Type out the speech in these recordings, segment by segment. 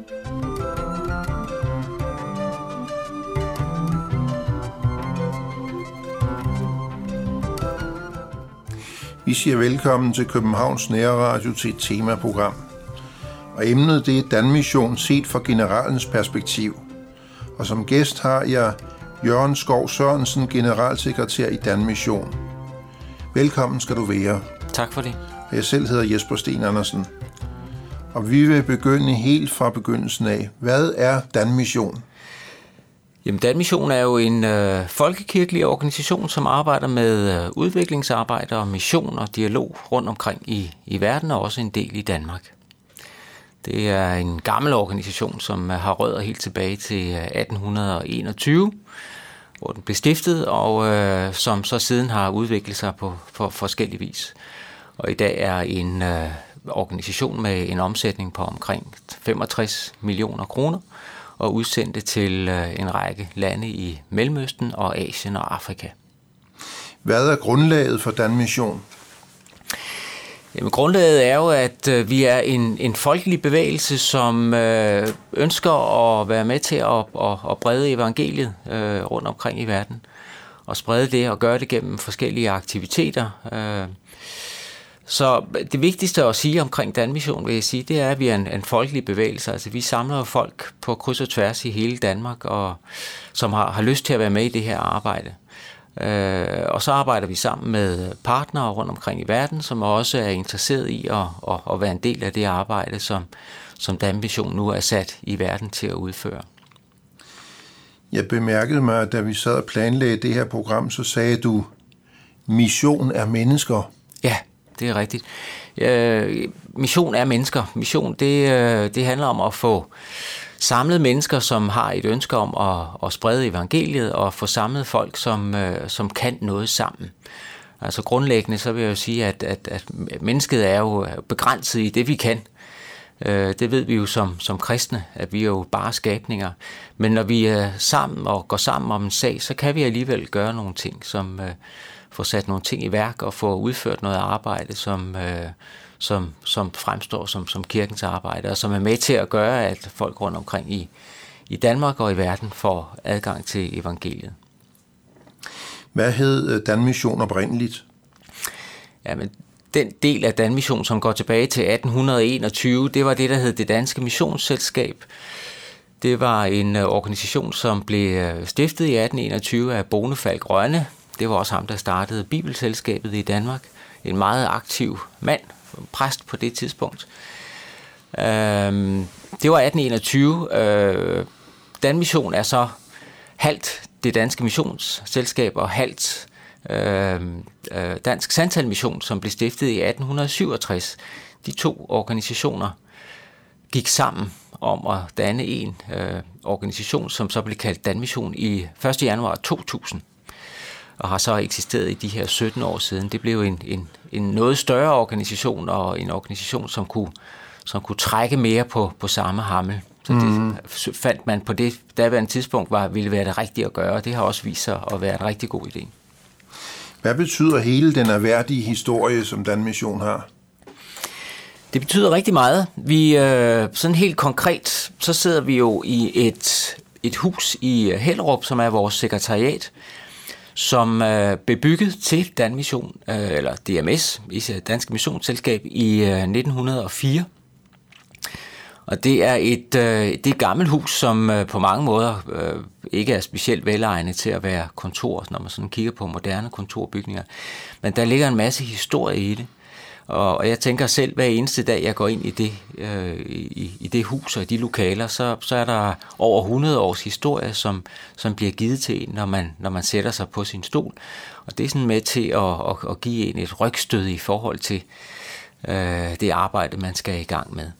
Vi siger velkommen til Københavns Nærradio til et temaprogram. Og emnet det er Danmission set fra generalens perspektiv. Og som gæst har jeg Jørgen Skov Sørensen, generalsekretær i Danmission. Velkommen skal du være. Tak for det. Jeg selv hedder Jesper Sten Andersen. Og vi vil begynde helt fra begyndelsen af. Hvad er Danmission? Jamen, Danmission er jo en øh, folkekirkelig organisation, som arbejder med øh, udviklingsarbejde og mission og dialog rundt omkring i, i verden, og også en del i Danmark. Det er en gammel organisation, som øh, har rødder helt tilbage til øh, 1821, hvor den blev stiftet, og øh, som så siden har udviklet sig på, på forskellige vis. Og i dag er en øh, organisation med en omsætning på omkring 65 millioner kroner, og udsendte til øh, en række lande i Mellemøsten og Asien og Afrika. Hvad er grundlaget for Dan Mission? Jamen, grundlaget er jo, at øh, vi er en, en folkelig bevægelse, som øh, ønsker at være med til at, at, at brede evangeliet øh, rundt omkring i verden. Og sprede det og gøre det gennem forskellige aktiviteter. Øh, så det vigtigste at sige omkring Danmission, vil jeg sige, det er, at vi er en, en folkelig bevægelse. Altså vi samler folk på kryds og tværs i hele Danmark, og, som har, har lyst til at være med i det her arbejde. Øh, og så arbejder vi sammen med partnere rundt omkring i verden, som også er interesseret i at, at, at være en del af det arbejde, som, som Danmission nu er sat i verden til at udføre. Jeg bemærkede mig, at da vi sad og planlagde det her program, så sagde du, mission er mennesker. Ja, det er rigtigt. Øh, mission er mennesker. Mission, det, øh, det handler om at få samlet mennesker, som har et ønske om at, at sprede evangeliet, og få samlet folk, som, øh, som kan noget sammen. Altså grundlæggende, så vil jeg jo sige, at, at, at mennesket er jo begrænset i det, vi kan. Øh, det ved vi jo som, som kristne, at vi er jo bare skabninger. Men når vi er sammen og går sammen om en sag, så kan vi alligevel gøre nogle ting, som, øh, få sat nogle ting i værk og få udført noget arbejde, som, øh, som, som fremstår som, som kirkens arbejde, og som er med til at gøre, at folk rundt omkring i, i Danmark og i verden får adgang til evangeliet. Hvad hed øh, Danmission oprindeligt? Jamen, den del af Danmission, som går tilbage til 1821, det var det, der hed det Danske Missionsselskab. Det var en øh, organisation, som blev øh, stiftet i 1821 af Bonefalk Rønne, det var også ham, der startede Bibelselskabet i Danmark. En meget aktiv mand, præst på det tidspunkt. Øh, det var 1821. Øh, Danmission er så halvt det danske missionsselskab og halvt øhm, øh, Dansk Sandtal Mission, som blev stiftet i 1867. De to organisationer gik sammen om at danne en øh, organisation, som så blev kaldt Danmission i 1. januar 2000 og har så eksisteret i de her 17 år siden. Det blev en, en, en noget større organisation, og en organisation, som kunne, som kunne trække mere på, på samme hammel. Så det mm. fandt man på det daværende tidspunkt, var, ville være det rigtige at gøre, og det har også vist sig at være en rigtig god idé. Hvad betyder hele den erhverdige historie, som Dan Mission har? Det betyder rigtig meget. Vi, øh, sådan helt konkret, så sidder vi jo i et, et hus i Hellerup, som er vores sekretariat, som er bebygget til Danmission, øh, eller DMS, Dansk Missionsselskab, i øh, 1904. Og det er et, øh, det er et gammelt hus, som øh, på mange måder ikke er specielt velegnet til at være kontor, når man sådan kigger på moderne kontorbygninger. Men der ligger en masse historie i det. Og jeg tænker selv, hver eneste dag, jeg går ind i det, øh, i, i det hus og i de lokaler, så, så er der over 100 års historie, som, som bliver givet til en, når man, når man sætter sig på sin stol. Og det er sådan med til at, at, at give en et rygstød i forhold til øh, det arbejde, man skal i gang med.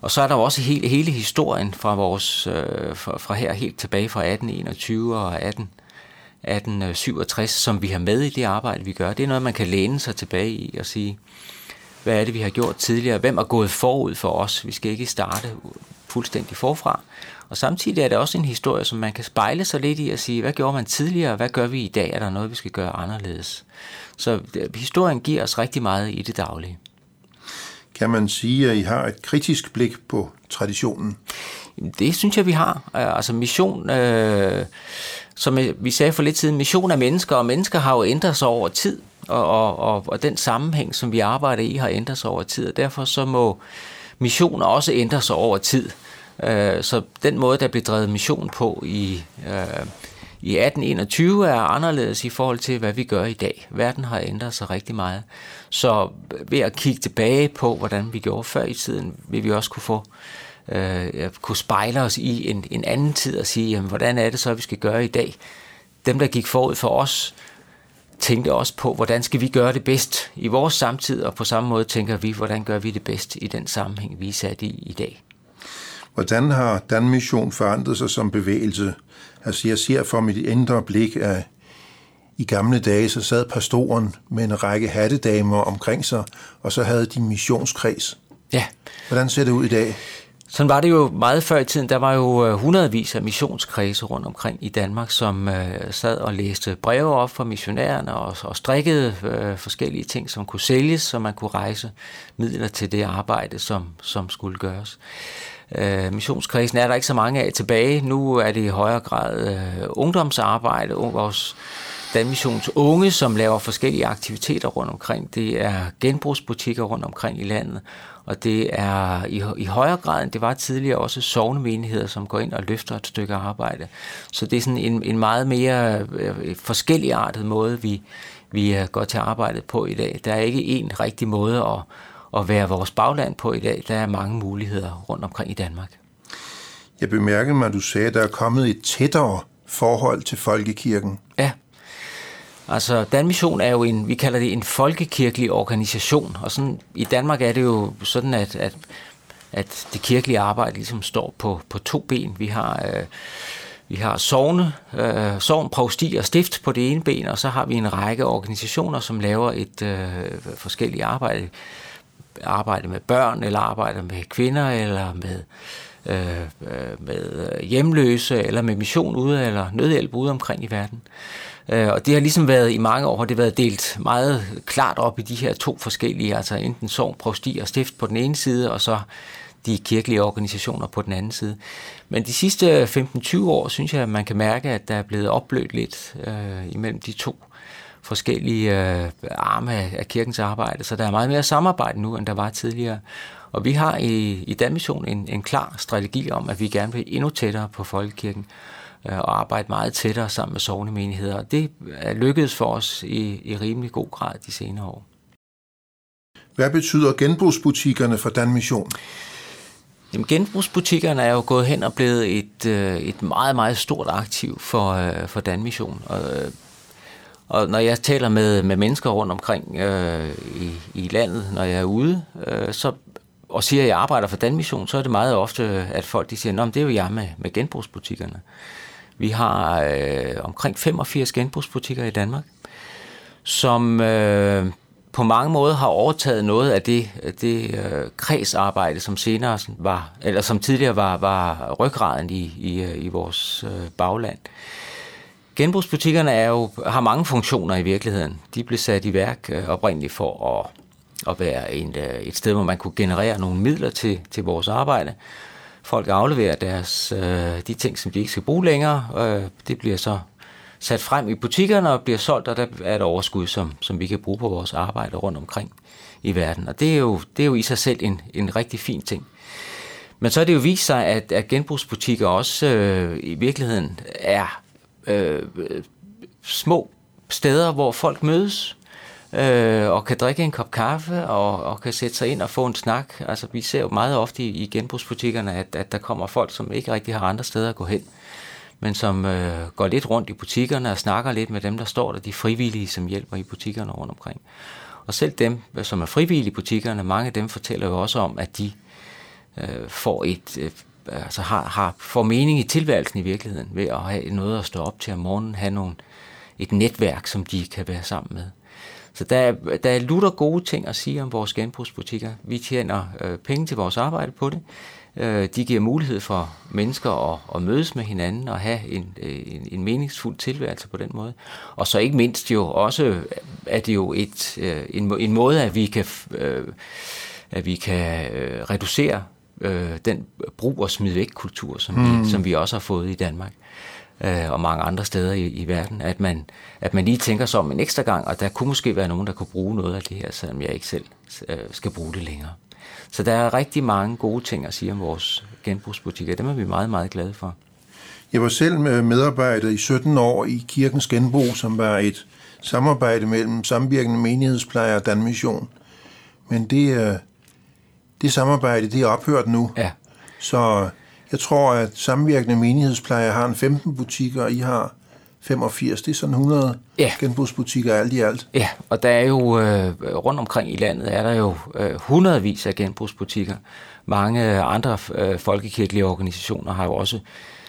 Og så er der også hele, hele historien fra, vores, øh, fra, fra her helt tilbage fra 1821 og 18, 1867, som vi har med i det arbejde, vi gør. Det er noget, man kan læne sig tilbage i og sige, hvad er det, vi har gjort tidligere? Hvem er gået forud for os? Vi skal ikke starte fuldstændig forfra. Og samtidig er det også en historie, som man kan spejle sig lidt i og sige, hvad gjorde man tidligere, hvad gør vi i dag? Er der noget, vi skal gøre anderledes? Så historien giver os rigtig meget i det daglige. Kan man sige, at I har et kritisk blik på traditionen? Det synes jeg, vi har. Altså mission, øh, som vi sagde for lidt siden, mission af mennesker, og mennesker har jo ændret sig over tid, og, og, og, og den sammenhæng, som vi arbejder i, har ændret sig over tid, og derfor så må missioner også ændre sig over tid. Øh, så den måde, der blev drevet mission på i, øh, i 1821 er anderledes i forhold til, hvad vi gør i dag. Verden har ændret sig rigtig meget. Så ved at kigge tilbage på, hvordan vi gjorde før i tiden, vil vi også kunne få øh, kunne spejle os i en, en anden tid og sige, jamen, hvordan er det så, vi skal gøre i dag? Dem, der gik forud for os, tænkte også på, hvordan skal vi gøre det bedst i vores samtid, og på samme måde tænker vi, hvordan gør vi det bedst i den sammenhæng, vi er sat i i dag. Hvordan har Dan Mission forandret sig som bevægelse? Altså jeg ser for mit indre blik, at i gamle dage så sad pastoren med en række hattedamer omkring sig, og så havde de missionskreds. Ja. Hvordan ser det ud i dag? Sådan var det jo meget før i tiden. Der var jo øh, hundredvis af missionskredse rundt omkring i Danmark, som øh, sad og læste breve op fra missionærerne og, og strikkede øh, forskellige ting, som kunne sælges, så man kunne rejse midler til det arbejde, som, som skulle gøres. Øh, missionskredsen er der ikke så mange af tilbage. Nu er det i højere grad øh, ungdomsarbejde, vores Danmissions unge, som laver forskellige aktiviteter rundt omkring. Det er genbrugsbutikker rundt omkring i landet, og det er i, i højere grad, end det var tidligere, også sovnemenigheder, som går ind og løfter et stykke arbejde. Så det er sådan en, en meget mere øh, forskellig artet måde, vi, vi øh, går til arbejdet på i dag. Der er ikke en rigtig måde at, at være vores bagland på i dag. Der er mange muligheder rundt omkring i Danmark. Jeg bemærkede mig, at du sagde, at der er kommet et tættere forhold til folkekirken. Ja. Altså, Danmission er jo en, vi kalder det en folkekirkelig organisation, og sådan, i Danmark er det jo sådan, at, at, at det kirkelige arbejde ligesom står på, på to ben. Vi har, øh, vi har sovne, øh, sovn, provsti og stift på det ene ben, og så har vi en række organisationer, som laver et øh, forskelligt arbejde. Arbejde med børn, eller arbejde med kvinder, eller med øh, øh, med hjemløse, eller med mission ude, eller nødhjælp ude omkring i verden. Øh, og det har ligesom været i mange år, har det været delt meget klart op i de her to forskellige, altså enten sovn, provsti og stift på den ene side, og så de kirkelige organisationer på den anden side. Men de sidste 15-20 år, synes jeg, at man kan mærke, at der er blevet opblødt lidt øh, imellem de to forskellige øh, arme af, af kirkens arbejde. Så der er meget mere samarbejde nu, end der var tidligere. Og vi har i, i Danmission en, en klar strategi om, at vi gerne vil endnu tættere på folkekirken. Øh, og arbejde meget tættere sammen med sovnemenigheder. Det er lykkedes for os i, i rimelig god grad de senere år. Hvad betyder genbrugsbutikkerne for Dan Mission? Jamen, genbrugsbutikkerne er jo gået hen og blevet et, øh, et meget, meget stort aktiv for, øh, for Dan Mission. Og, og når jeg taler med, med mennesker rundt omkring øh, i, i landet, når jeg er ude, øh, så, og siger, at jeg arbejder for Dan Mission, så er det meget ofte, at folk de siger, at det er jo jeg med, med genbrugsbutikkerne. Vi har øh, omkring 85 genbrugsbutikker i Danmark, som øh, på mange måder har overtaget noget af det, det øh, kredsarbejde, som senere var, eller som tidligere var, var ryggraden i, i, øh, i vores øh, bagland. Genbrugsbutikkerne er jo, har mange funktioner i virkeligheden. De blev sat i værk øh, oprindeligt for at, at være en, øh, et sted, hvor man kunne generere nogle midler til, til vores arbejde folk afleverer deres, øh, de ting, som de ikke skal bruge længere. Øh, det bliver så sat frem i butikkerne og bliver solgt, og der er et overskud, som, som vi kan bruge på vores arbejde rundt omkring i verden. Og det er jo, det er jo i sig selv en, en rigtig fin ting. Men så er det jo vist sig, at, at genbrugsbutikker også øh, i virkeligheden er øh, små steder, hvor folk mødes, øh, og kan drikke en kop kaffe og, og kan sætte sig ind og få en snak. Altså, vi ser jo meget ofte i, i genbrugsbutikkerne, at, at der kommer folk, som ikke rigtig har andre steder at gå hen, men som øh, går lidt rundt i butikkerne og snakker lidt med dem, der står der, de frivillige, som hjælper i butikkerne rundt omkring. Og selv dem, som er frivillige i butikkerne, mange af dem fortæller jo også om, at de øh, får et... Øh, altså har, har, får mening i tilværelsen i virkeligheden ved at have noget at stå op til om morgenen, have nogle, et netværk, som de kan være sammen med. Så der er, der er lutter gode ting at sige om vores genbrugsbutikker. Vi tjener øh, penge til vores arbejde på det. Øh, de giver mulighed for mennesker at, at mødes med hinanden og have en, øh, en, en meningsfuld tilværelse på den måde. Og så ikke mindst jo også, er det jo et, øh, en, en måde, at vi kan, øh, at vi kan øh, reducere øh, den brug og smid væk kultur, som, mm. vi, som vi også har fået i Danmark øh, og mange andre steder i, i verden, at man, at man lige tænker sig om en ekstra gang, og der kunne måske være nogen, der kunne bruge noget af det her, selvom jeg ikke selv øh, skal bruge det længere. Så der er rigtig mange gode ting at sige om vores genbrugsbutikker. Dem er vi meget, meget glade for. Jeg var selv med medarbejder i 17 år i Kirkens Genbrug, som var et samarbejde mellem samvirkende menighedsplejer og Danmission. Men det, øh, det samarbejde, det er ophørt nu. Ja. Så jeg tror, at samvirkende menighedsplejer har en 15 butikker, og I har 85. Det er sådan 100 ja. genbrugsbutikker alt i alt. Ja, og der er jo øh, rundt omkring i landet, er der jo øh, hundredvis af genbrugsbutikker. Mange andre øh, folkekirkelige organisationer har jo også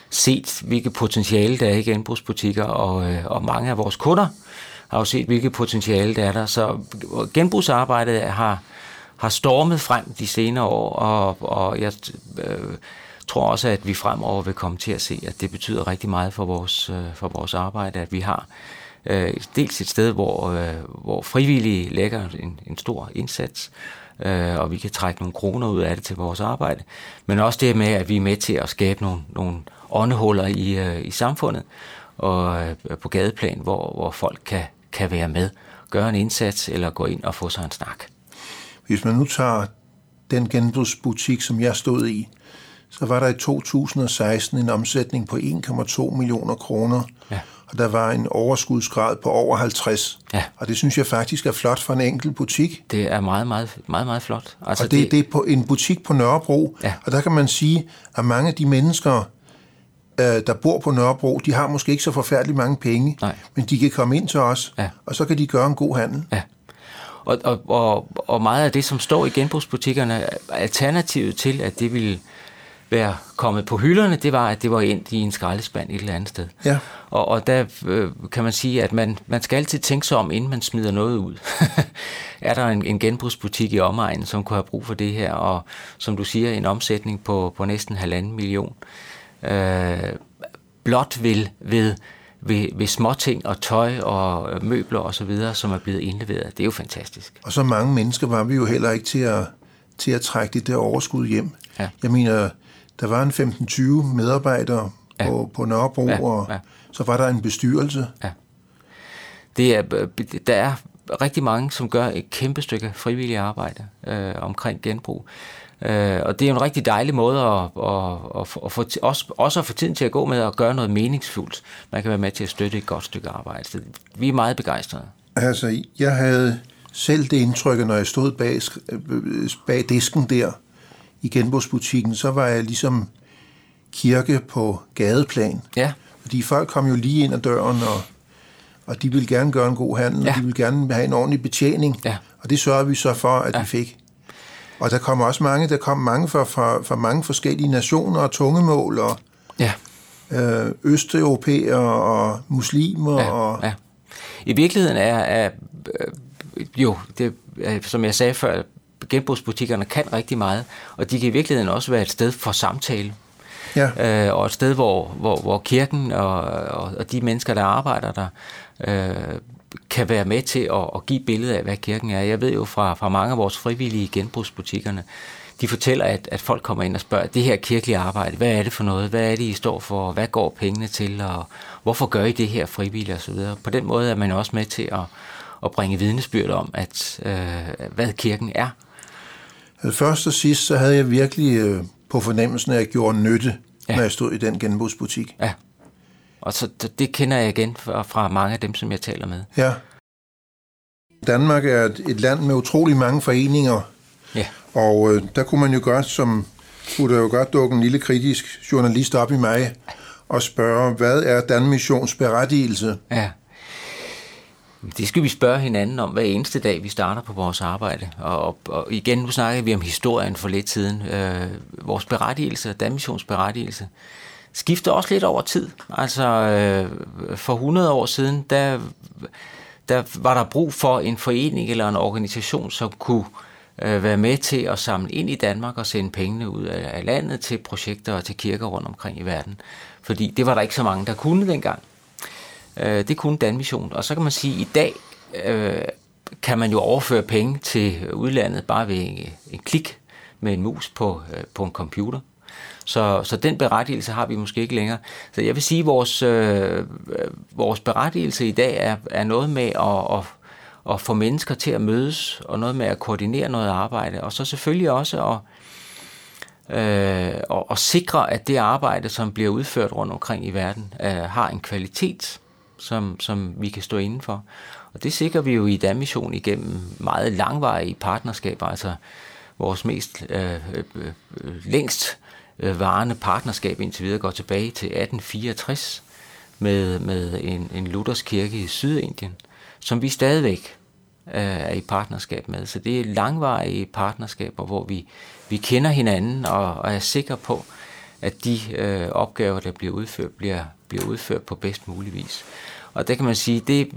set, hvilket potentiale der er i genbrugsbutikker, og, øh, og mange af vores kunder har jo set, hvilket potentiale der er der. Så genbrugsarbejdet har, har stormet frem de senere år, og, og jeg øh, tror også, at vi fremover vil komme til at se, at det betyder rigtig meget for vores, øh, for vores arbejde, at vi har øh, dels et sted, hvor, øh, hvor frivillige lægger en, en stor indsats, øh, og vi kan trække nogle kroner ud af det til vores arbejde, men også det med, at vi er med til at skabe nogle, nogle åndehuller i, øh, i samfundet, og øh, på gadeplan, hvor, hvor folk kan, kan være med, gøre en indsats eller gå ind og få sig en snak. Hvis man nu tager den genbrugsbutik, som jeg stod i, så var der i 2016 en omsætning på 1,2 millioner kroner, ja. og der var en overskudsgrad på over 50. Ja. Og det synes jeg faktisk er flot for en enkelt butik. Det er meget, meget, meget, meget flot. Altså og det, det... det er på en butik på Nørrebro, ja. og der kan man sige, at mange af de mennesker, øh, der bor på Nørrebro, de har måske ikke så forfærdeligt mange penge, Nej. men de kan komme ind til os, ja. og så kan de gøre en god handel. Ja. Og, og, og, og meget af det, som står i genbrugsbutikkerne, er alternativet til, at det vil være kommet på hylderne, det var, at det var ind i en skraldespand et eller andet sted. Ja. Og, og der øh, kan man sige, at man, man skal altid tænke sig om, inden man smider noget ud. er der en, en genbrugsbutik i omegnen, som kunne have brug for det her, og som du siger, en omsætning på, på næsten halvanden million. Øh, blot vil ved, ved, ved småting og tøj og møbler og så videre, som er blevet indleveret. Det er jo fantastisk. Og så mange mennesker var vi jo heller ikke til at, til at trække det der overskud hjem. Ja. Jeg mener, der var en 15-20 medarbejdere ja. på, på Nørrebro, ja. og ja. så var der en bestyrelse. Ja. Det er, der er rigtig mange, som gør et kæmpe stykke frivillig arbejde øh, omkring genbrug. Øh, og det er en rigtig dejlig måde at, at, at, at få, også, også at få tiden til at gå med at gøre noget meningsfuldt. Man kan være med til at støtte et godt stykke arbejde. Så vi er meget begejstrede. Altså, jeg havde selv det indtryk, når jeg stod bag, bag disken der, i genbrugsbutikken, så var jeg ligesom kirke på gadeplan. Ja. Fordi folk kom jo lige ind ad døren, og, og de ville gerne gøre en god handel, ja. og de ville gerne have en ordentlig betjening. Ja. Og det sørgede vi så for, at ja. de fik. Og der kom også mange, der kom mange fra, fra, fra mange forskellige nationer og tungemål, og ja. øh, østeuropæere og muslimer. Ja. Og, ja. I virkeligheden er, er øh, jo, det, som jeg sagde før, genbrugsbutikkerne kan rigtig meget, og de kan i virkeligheden også være et sted for samtale. Ja. Øh, og et sted, hvor, hvor, hvor kirken og, og, og de mennesker, der arbejder der, øh, kan være med til at, at give billedet af, hvad kirken er. Jeg ved jo fra, fra mange af vores frivillige genbrugsbutikkerne, de fortæller, at, at folk kommer ind og spørger, det her kirkelige arbejde, hvad er det for noget? Hvad er det, I står for? Hvad går pengene til? Og hvorfor gør I det her frivilligt? Og så videre. På den måde er man også med til at, at bringe vidnesbyrd om, at øh, hvad kirken er. Altså, først og sidst, så havde jeg virkelig øh, på fornemmelsen, at jeg gjorde nytte, ja. når jeg stod i den genbrugsbutik. Ja. Og så det kender jeg igen fra, fra mange af dem, som jeg taler med. Ja. Danmark er et, et land med utrolig mange foreninger. Ja. Og øh, der kunne man jo godt, som kunne der jo godt dukke en lille kritisk journalist op i mig og spørge, hvad er Danmissions berettigelse? Ja. Det skal vi spørge hinanden om hver eneste dag, vi starter på vores arbejde. Og, og, og igen, nu snakker vi om historien for lidt siden. Øh, vores berettigelse, Danmissions berettigelse, skifter også lidt over tid. Altså øh, for 100 år siden, der, der var der brug for en forening eller en organisation, som kunne øh, være med til at samle ind i Danmark og sende pengene ud af, af landet til projekter og til kirker rundt omkring i verden. Fordi det var der ikke så mange, der kunne dengang. Øh, det kunne Danmission. Og så kan man sige, at i dag øh, kan man jo overføre penge til udlandet bare ved en, en klik med en mus på, øh, på en computer. Så, så den berettigelse har vi måske ikke længere. Så jeg vil sige, at vores, øh, øh, vores berettigelse i dag er, er noget med at, at, at få mennesker til at mødes, og noget med at koordinere noget arbejde, og så selvfølgelig også at, øh, og, og sikre, at det arbejde, som bliver udført rundt omkring i verden, øh, har en kvalitet, som, som vi kan stå inden for. Og det sikrer vi jo i Dan-mission igennem meget langvarige partnerskaber, altså vores mest øh, øh, øh, længst øh, varende partnerskab indtil videre går tilbage til 1864 med, med en, en Luthers kirke i Sydindien, som vi stadigvæk øh, er i partnerskab med. Så det er langvarige partnerskaber, hvor vi, vi kender hinanden og, og er sikre på, at de øh, opgaver, der bliver udført, bliver, bliver udført på bedst mulig vis. Og der kan man sige, det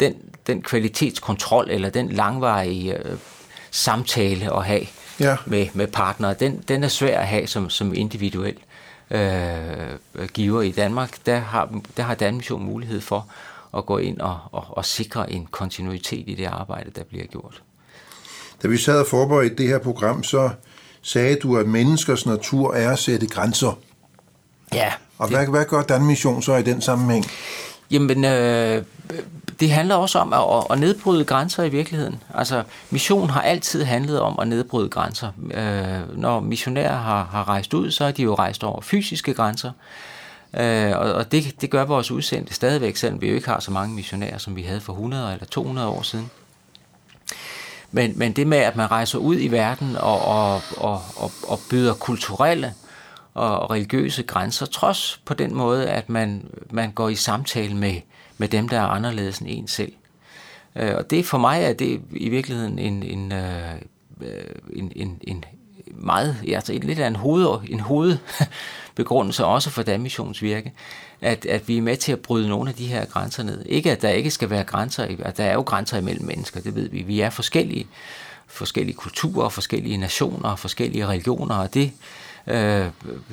den, den kvalitetskontrol eller den langvarige øh, samtale at have ja. med, med partnere, den, den er svær at have som, som individuel øh, giver i Danmark. Der har, der har Danmission mulighed for at gå ind og, og, og sikre en kontinuitet i det arbejde, der bliver gjort. Da vi sad og forberedte det her program, så sagde du, at menneskers natur er at sætte grænser. Ja. Og det... hvad, hvad gør Danmission så i den sammenhæng? Jamen, øh, det handler også om at, at nedbryde grænser i virkeligheden. Altså, mission har altid handlet om at nedbryde grænser. Øh, når missionærer har, har rejst ud, så er de jo rejst over fysiske grænser. Øh, og og det, det gør vores udsendte stadigvæk, selvom vi jo ikke har så mange missionærer, som vi havde for 100 eller 200 år siden. Men, men det med, at man rejser ud i verden og, og, og, og, og byder kulturelle og religiøse grænser, trods på den måde, at man, man går i samtale med, med dem, der er anderledes end en selv. Øh, og det for mig er det i virkeligheden en, en, øh, øh en, en, en meget, altså en, lidt af en, hoved, en hovedbegrundelse også for Danmissionsvirke, at, at vi er med til at bryde nogle af de her grænser ned. Ikke at der ikke skal være grænser, at der er jo grænser imellem mennesker, det ved vi. Vi er forskellige, forskellige kulturer, forskellige nationer, forskellige religioner, og det, øh, Øh,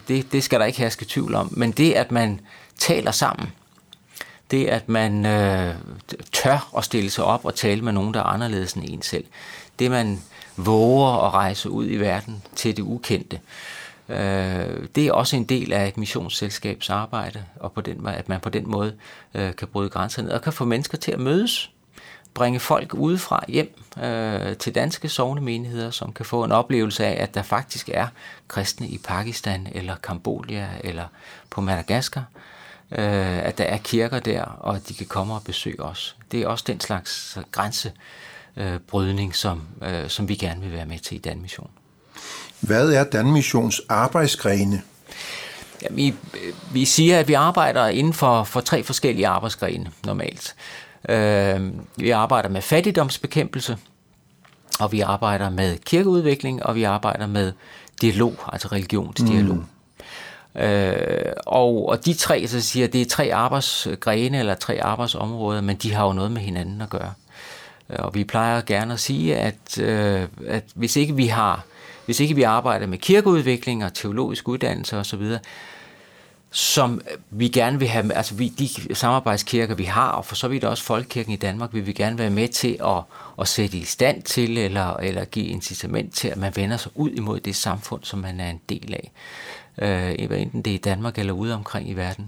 det, det skal der ikke herske tvivl om. Men det, at man taler sammen, det at man øh, tør at stille sig op og tale med nogen, der er anderledes end en selv, det man våger at rejse ud i verden til det ukendte, øh, det er også en del af et missionsselskabs arbejde, og på den, at man på den måde øh, kan bryde grænserne og kan få mennesker til at mødes, bringe folk udefra hjem øh, til danske sovnemenigheder, som kan få en oplevelse af, at der faktisk er kristne i Pakistan eller Kambodja eller på Madagaskar, øh, at der er kirker der, og at de kan komme og besøge os. Det er også den slags grænsebrydning, øh, som, øh, som vi gerne vil være med til i Danmission. Hvad er Danmissions arbejdsgrene? Ja, vi, vi siger, at vi arbejder inden for, for tre forskellige arbejdsgrene normalt. Øh, vi arbejder med fattigdomsbekæmpelse, og vi arbejder med kirkeudvikling, og vi arbejder med dialog, altså religionsdialog. Mm. Øh, og, og de tre, så siger det er tre arbejdsgrene eller tre arbejdsområder, men de har jo noget med hinanden at gøre. Øh, og vi plejer gerne at sige, at, øh, at hvis ikke vi har hvis ikke vi arbejder med kirkeudvikling og teologisk uddannelse osv., som vi gerne vil have, altså vi, de samarbejdskirker, vi har, og for så vidt også Folkekirken i Danmark, vil vi gerne være med til at, at sætte i stand til, eller, eller give incitament til, at man vender sig ud imod det samfund, som man er en del af øh, enten det er i Danmark eller ude omkring i verden.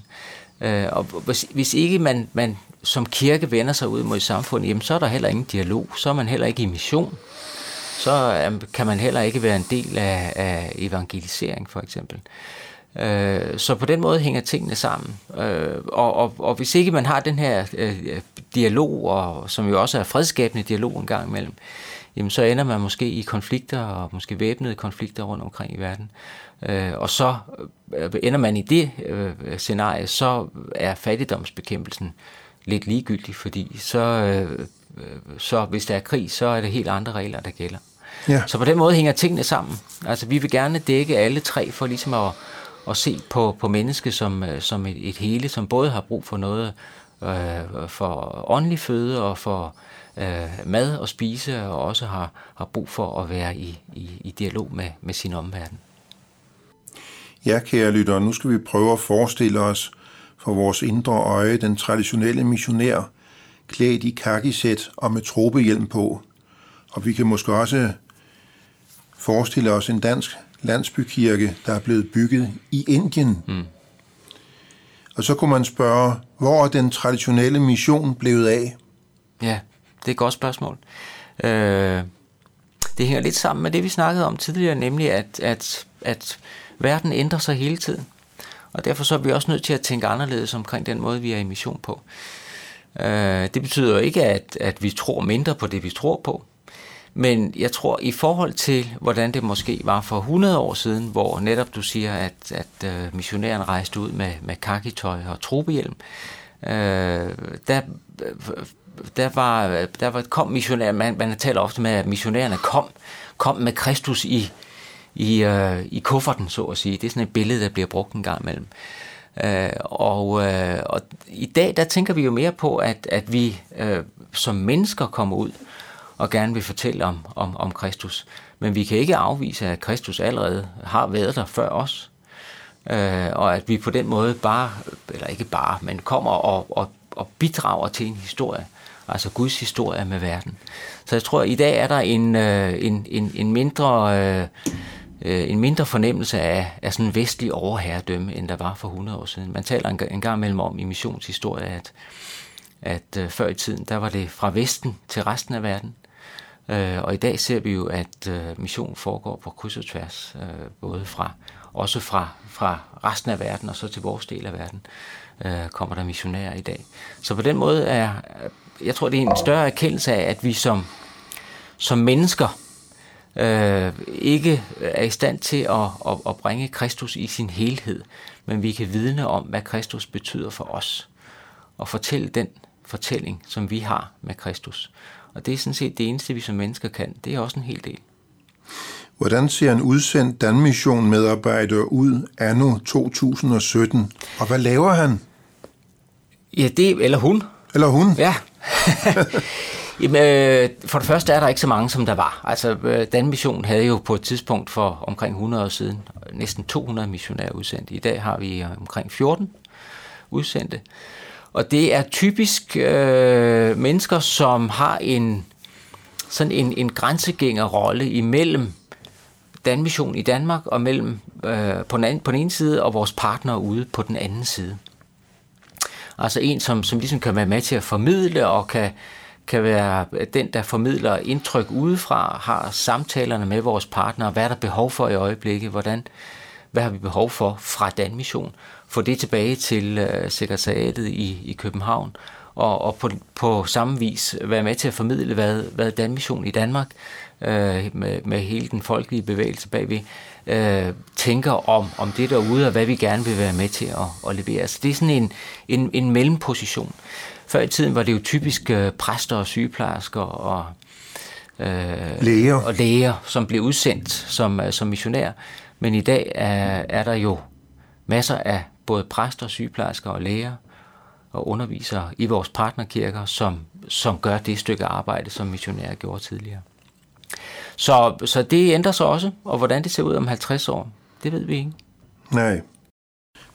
Øh, og hvis, hvis ikke man, man som kirke vender sig ud mod samfundet, jamen så er der heller ingen dialog, så er man heller ikke i mission, så øh, kan man heller ikke være en del af, af evangelisering for eksempel. Øh, så på den måde hænger tingene sammen. Øh, og, og, og hvis ikke man har den her øh, dialog, og, som jo også er fredskabende dialog en gang imellem, jamen så ender man måske i konflikter, og måske væbnede konflikter rundt omkring i verden. Øh, og så øh, ender man i det øh, scenarie, så er fattigdomsbekæmpelsen lidt ligegyldig, fordi så, øh, så hvis der er krig, så er det helt andre regler, der gælder. Ja. Så på den måde hænger tingene sammen. Altså vi vil gerne dække alle tre for ligesom at, at se på, på mennesket som, øh, som et, et hele, som både har brug for noget øh, for åndelig føde og for øh, mad og spise, og også har, har brug for at være i, i, i dialog med, med sin omverden. Ja, kære lyttere, nu skal vi prøve at forestille os for vores indre øje den traditionelle missionær, klædt i kakisæt og med tropehjelm på. Og vi kan måske også forestille os en dansk landsbykirke, der er blevet bygget i Indien. Mm. Og så kunne man spørge, hvor er den traditionelle mission blevet af? Ja, det er et godt spørgsmål. Øh, det hænger lidt sammen med det, vi snakkede om tidligere, nemlig at, at, at verden ændrer sig hele tiden. Og derfor så er vi også nødt til at tænke anderledes omkring den måde, vi er i mission på. Øh, det betyder jo ikke, at, at vi tror mindre på det, vi tror på. Men jeg tror, i forhold til, hvordan det måske var for 100 år siden, hvor netop du siger, at, at øh, missionæren rejste ud med, med kakitøj og trobehjelm, øh, der, øh, der, var, der var, kom missionær, man, man taler ofte med, at missionærerne kom, kom med Kristus i, i, øh, i kufferten, så at sige. Det er sådan et billede, der bliver brugt en gang imellem. Uh, og, uh, og i dag, der tænker vi jo mere på, at, at vi uh, som mennesker kommer ud og gerne vil fortælle om, om, om Kristus. Men vi kan ikke afvise, at Kristus allerede har været der før os. Øh, og at vi på den måde bare, eller ikke bare, men kommer og, og, og bidrager til en historie. Altså Guds historie med verden. Så jeg tror, at i dag er der en, øh, en, en, en mindre... Øh, øh en mindre fornemmelse af, af sådan en vestlig overherredømme, end der var for 100 år siden. Man taler en, en gang imellem om i missionshistorie, at, at øh, før i tiden, der var det fra Vesten til resten af verden. Øh, og i dag ser vi jo, at øh, mission foregår på kryds og tværs, øh, både fra også fra, fra resten af verden og så til vores del af verden øh, kommer der missionærer i dag. Så på den måde er, øh, jeg tror, det er en større erkendelse af, at vi som, som mennesker øh, ikke er i stand til at, at, at bringe Kristus i sin helhed, men vi kan vidne om, hvad Kristus betyder for os, og fortælle den fortælling, som vi har med Kristus. Og det er sådan set det eneste, vi som mennesker kan. Det er også en hel del. Hvordan ser en udsendt Danmission medarbejder ud anno 2017? Og hvad laver han? Ja, det eller hun. Eller hun? Ja. Jamen, øh, for det første er der ikke så mange, som der var. Altså, øh, Danmission havde jo på et tidspunkt for omkring 100 år siden næsten 200 missionærer udsendt. I dag har vi omkring 14 udsendte. Og det er typisk øh, mennesker, som har en sådan en, en grænsegængerrolle imellem Danmission i Danmark og mellem øh, på, den anden, på den ene side og vores partner ude på den anden side. Altså en, som, som ligesom kan være med til at formidle og kan, kan være den, der formidler indtryk udefra, har samtalerne med vores partner, hvad er der behov for i øjeblikket, hvordan, hvad har vi behov for fra Danmission, få det tilbage til øh, sekretariatet i, i København, og, og på, på samme vis være med til at formidle, hvad, hvad Danmission i Danmark, øh, med, med hele den folkelige bevægelse bagved, øh, tænker om, om det derude, og hvad vi gerne vil være med til at, at levere. Så det er sådan en, en, en mellemposition. Før i tiden var det jo typisk øh, præster og sygeplejersker og, øh, læger. og læger, som blev udsendt som, øh, som missionær. Men i dag er, er der jo masser af både præster, sygeplejersker og læger og undervisere i vores partnerkirker, som, som gør det stykke arbejde, som missionærer gjorde tidligere. Så, så det ændrer sig også, og hvordan det ser ud om 50 år, det ved vi ikke. Nej.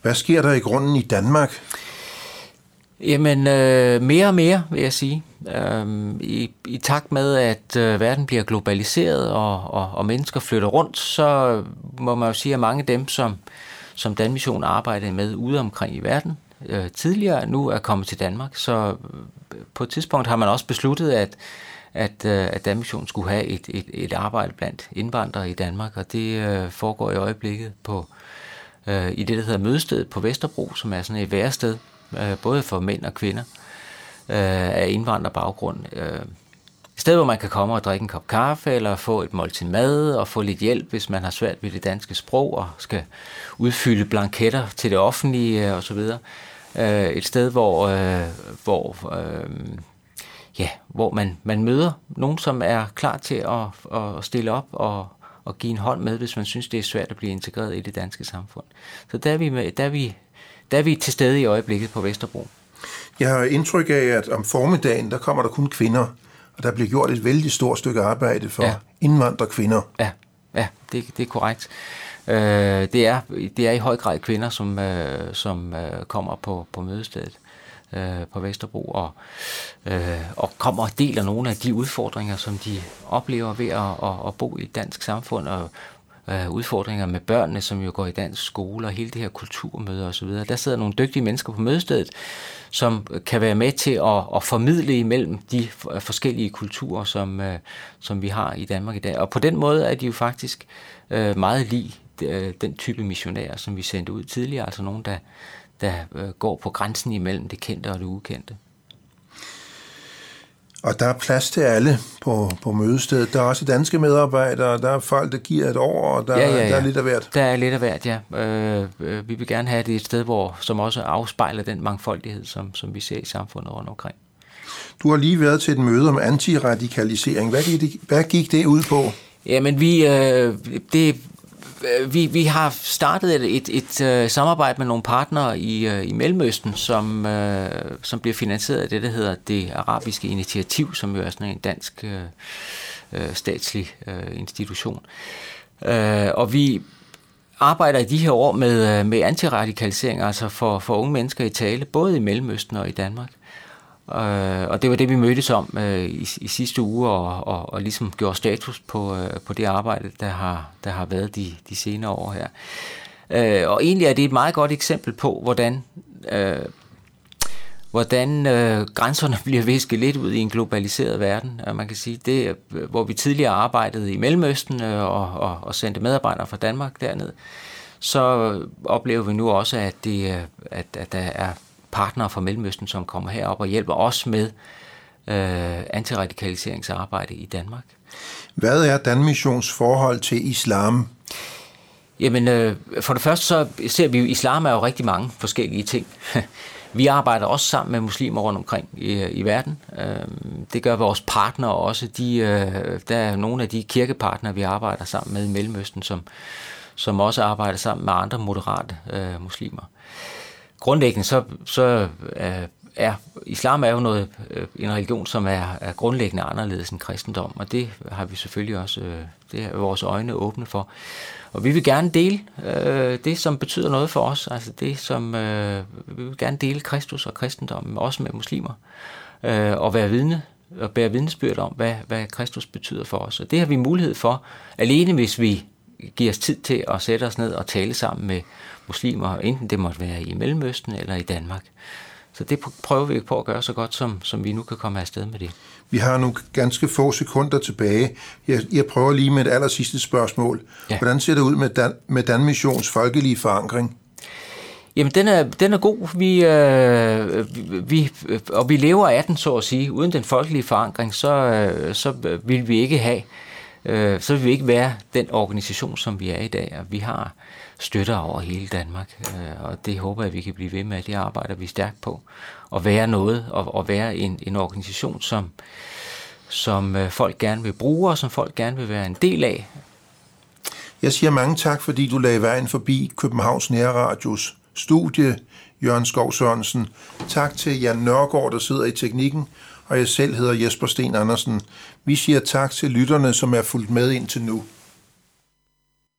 Hvad sker der i grunden i Danmark? Jamen, øh, mere og mere, vil jeg sige. Øhm, i, I takt med, at øh, verden bliver globaliseret, og, og, og mennesker flytter rundt, så må man jo sige, at mange af dem, som, som Danmission arbejdede med ude omkring i verden øh, tidligere, nu er kommet til Danmark. Så øh, på et tidspunkt har man også besluttet, at, at, øh, at Danmission skulle have et, et, et arbejde blandt indvandrere i Danmark, og det øh, foregår i øjeblikket på øh, i det, der hedder Mødestedet på Vesterbro, som er sådan et værested, øh, både for mænd og kvinder øh, af indvandrerbaggrund. Øh, et sted, hvor man kan komme og drikke en kop kaffe, eller få et måltid mad, og få lidt hjælp, hvis man har svært ved det danske sprog, og skal udfylde blanketter til det offentlige øh, osv. Øh, et sted, hvor, øh, hvor, øh, ja, hvor man, man møder nogen, som er klar til at, at stille op og, og give en hånd med, hvis man synes, det er svært at blive integreret i det danske samfund. Så der er vi, med, der er vi, der er vi til stede i øjeblikket på Vesterbro. Jeg har indtryk af, at om formiddagen, der kommer der kun kvinder og der bliver gjort et vældig stort stykke arbejde for ja. indvandrerkvinder. Ja, ja det, det er korrekt. Øh, det, er, det er i høj grad kvinder, som, øh, som øh, kommer på, på mødestedet. øh, på Vesterbro, og, øh, og kommer og deler nogle af de udfordringer, som de oplever ved at, at, at bo i et dansk samfund, og øh, udfordringer med børnene, som jo går i dansk skole, og hele det her kulturmøde osv. Der sidder nogle dygtige mennesker på mødestedet, som kan være med til at, at formidle imellem de øh, forskellige kulturer, som, øh, som vi har i Danmark i dag. Og på den måde er de jo faktisk øh, meget lige øh, den type missionærer, som vi sendte ud tidligere, altså nogen, der, der øh, går på grænsen imellem det kendte og det ukendte. Og der er plads til alle på, på mødestedet. Der er også danske medarbejdere, der er folk, der giver et år, og der, ja, ja, ja. der er lidt af hvert. Der er lidt af hvert, ja. Øh, øh, vi vil gerne have det et sted, hvor, som også afspejler den mangfoldighed, som, som vi ser i samfundet rundt omkring. Du har lige været til et møde om antiradikalisering. Hvad gik det, hvad gik det ud på? Jamen, vi, øh, det Øh, vi, vi har startet et, et, et, øh, samarbejde med nogle partnere i, øh, i Mellemøsten, som, øh, som bliver finansieret af det, der hedder det arabiske initiativ, som jo er sådan en dansk øh, statslig øh, institution. Øh, og vi arbejder i de her år med, med antiradikalisering, altså for, for unge mennesker i tale, både i Mellemøsten og i Danmark. Øh, og det var det, vi mødtes om øh, i, i sidste uge, og, og, og ligesom gjorde status på, øh, på det arbejde, der har, der har været de, de senere år her. Øh, og egentlig er det et meget godt eksempel på, hvordan, øh, hvordan øh, grænserne bliver visket lidt ud i en globaliseret verden. Og man kan sige, det hvor vi tidligere arbejdede i Mellemøsten øh, og, og, og sendte medarbejdere fra Danmark derned, så oplever vi nu også, at, det, øh, at, at der er partnere fra Mellemøsten, som kommer herop og hjælper os med øh, antiradikaliseringsarbejde i Danmark. Hvad er Danmissions forhold til islam? Jamen, øh, for det første så ser vi jo, islam er jo rigtig mange forskellige ting. Vi arbejder også sammen med muslimer rundt omkring i, i verden. Øh, det gør vores partnere også. De, øh, der er nogle af de kirkepartnere, vi arbejder sammen med i Mellemøsten, som, som også arbejder sammen med andre moderate øh, muslimer grundlæggende så, så er, er islam er jo noget, øh, en religion, som er, er grundlæggende anderledes end kristendom, og det har vi selvfølgelig også, øh, det er vores øjne åbne for. Og vi vil gerne dele øh, det, som betyder noget for os, altså det, som øh, vi vil gerne dele Kristus og kristendommen, også med muslimer, øh, og være vidne og bære vidnesbyrd om, hvad, hvad Kristus betyder for os. Og det har vi mulighed for, alene hvis vi giver os tid til at sætte os ned og tale sammen med muslimer, enten det måtte være i Mellemøsten eller i Danmark. Så det prøver vi på at gøre så godt, som, som vi nu kan komme afsted med det. Vi har nu ganske få sekunder tilbage. Jeg, jeg prøver lige med et aller sidste spørgsmål. Ja. Hvordan ser det ud med, Dan, med Danmissions folkelige forankring? Jamen, den er, den er god. Vi, øh, vi, og vi lever af den, så at sige. Uden den folkelige forankring, så, øh, så vil vi ikke have, øh, så vil vi ikke være den organisation, som vi er i dag. Og vi har støtter over hele Danmark, øh, og det håber jeg, vi kan blive ved med. Det arbejder vi stærkt på. At være noget, og, og være en, en organisation, som, som øh, folk gerne vil bruge, og som folk gerne vil være en del af. Jeg siger mange tak, fordi du lagde vejen forbi Københavns Nærradios studie, Jørgen Skov Sørensen. Tak til Jan Nørgaard, der sidder i teknikken, og jeg selv hedder Jesper Sten Andersen. Vi siger tak til lytterne, som er fulgt med indtil nu.